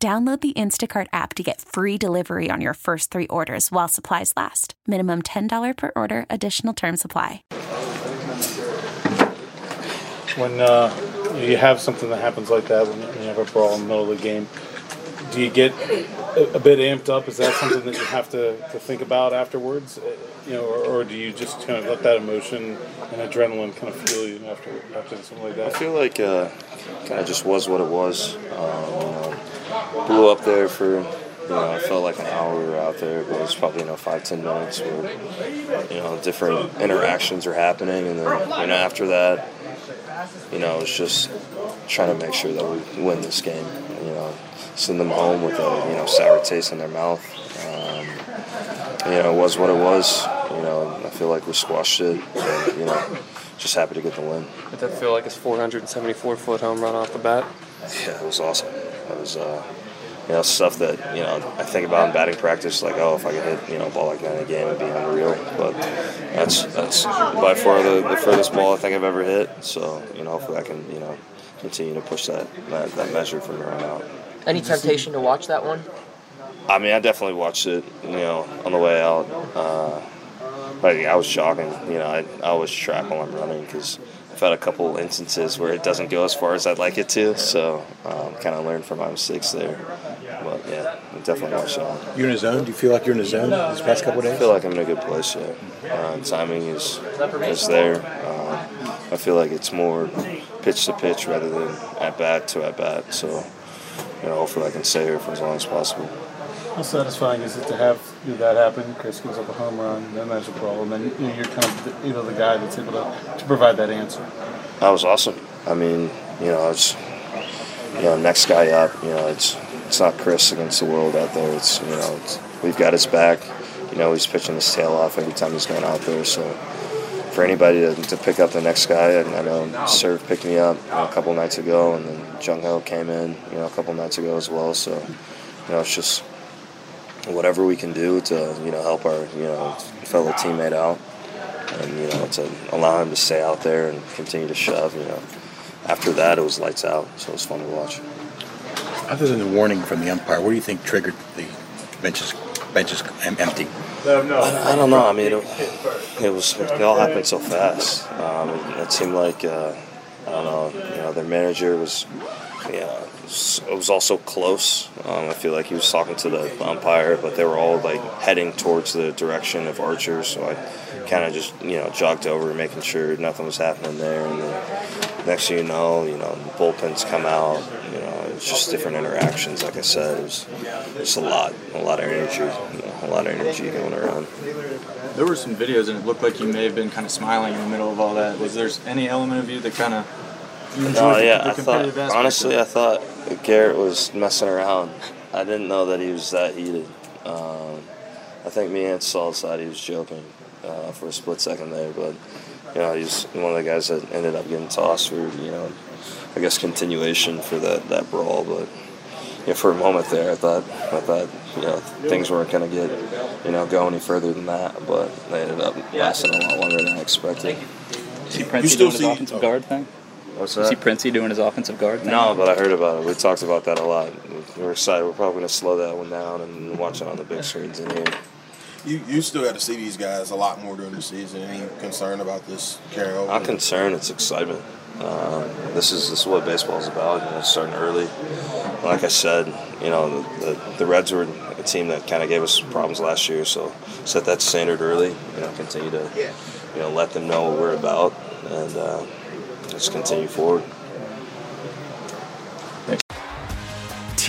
Download the Instacart app to get free delivery on your first three orders while supplies last. Minimum $10 per order, additional term supply. When uh, you have something that happens like that, when you have a brawl in the middle of the game, do you get a, a bit amped up? Is that something that you have to, to think about afterwards? Uh, You know, or, or do you just kind of let that emotion and adrenaline kind of fuel you after after something like that? I feel like uh, kind of just was what it was. Um, you know, blew up there for you know I felt like an hour we were out there, but it was probably you know five ten minutes where you know different interactions are happening, and then you know after that, you know it's just trying to make sure that we win this game. You know, send them home with a you know sour taste in their mouth. Um, you know, it was what it was. You know, I feel like we squashed it. And, you know, just happy to get the win. Did that feel like his 474 foot home run off the bat? Yeah, it was awesome. It was, uh, you know, stuff that you know I think about in batting practice. Like, oh, if I could hit you know a ball like that in a game, it'd be unreal. But that's that's by far the, the furthest ball I think I've ever hit. So you know, hopefully I can you know continue to push that that, that measure from here on out. Any temptation to watch that one? I mean, I definitely watched it, you know, on the way out. Uh, but I was jogging, you know, I, I always track while I'm running because I've had a couple instances where it doesn't go as far as I'd like it to. So um, kind of learned from my mistakes there. But yeah, I definitely watched it on. You're in a zone. Do you feel like you're in a zone this past couple of days? I feel like I'm in a good place Yeah, Uh, timing is is there. Um, I feel like it's more pitch to pitch rather than at bat to at bat. So, you know, hopefully I can stay here for as long as possible. How satisfying is it to have you know, that happen? Chris gives up a home run, then there's a brawl, and then you know, you're kind of the, you know the guy that's able to, to provide that answer. That was awesome. I mean, you know, it's you know, next guy up. You know, it's it's not Chris against the world out there. It's you know, it's, we've got his back. You know, he's pitching his tail off every time he's going out there. So for anybody to, to pick up the next guy, and I know Serve picked me up you know, a couple nights ago, and then Jung Ho came in, you know, a couple nights ago as well. So you know, it's just whatever we can do to you know help our you know fellow teammate out and you know to allow him to stay out there and continue to shove. You know, after that it was lights out, so it was fun to watch. Other than the warning from the umpire, what do you think triggered the benches benches em- empty? I, I don't know. I mean, it, it was it all happened so fast. Um, it, it seemed like uh, I don't know. You know, their manager was. Yeah, it was, it was also close. Um, I feel like he was talking to the umpire, but they were all like heading towards the direction of Archer. So I kind of just you know jogged over, making sure nothing was happening there. And then next thing you know, you know, the bullpens come out. You know, it's just different interactions. Like I said, it was just a lot, a lot of energy, you know, a lot of energy going around. There were some videos, and it looked like you may have been kind of smiling in the middle of all that. Was there any element of you that kind of No, the, yeah, I thought honestly, I thought Garrett was messing around. I didn't know that he was that heated. Um, I think me and Saul thought he was joking uh, for a split second there, but you know, he's one of the guys that ended up getting tossed for you know, I guess continuation for that that brawl. But you know, for a moment there, I thought I thought you know things weren't going to get you know go any further than that, but they ended up lasting a lot longer than I expected. See Princey You still doing his see- offensive guard thing? What's You see Princey doing his offensive guard thing? No, but I heard about it. We talked about that a lot. We're excited. We're probably going to slow that one down and watch it on the big screens in here. You you still got to see these guys a lot more during the season. Any concern about this carryover? Not concerned. It's excitement. Um, this is this is what baseball is about. You know, starting early. Like I said, you know, the, the, the Reds were a team that kind of gave us problems last year. So set that standard early. You know, continue to you know let them know what we're about and uh, just continue forward.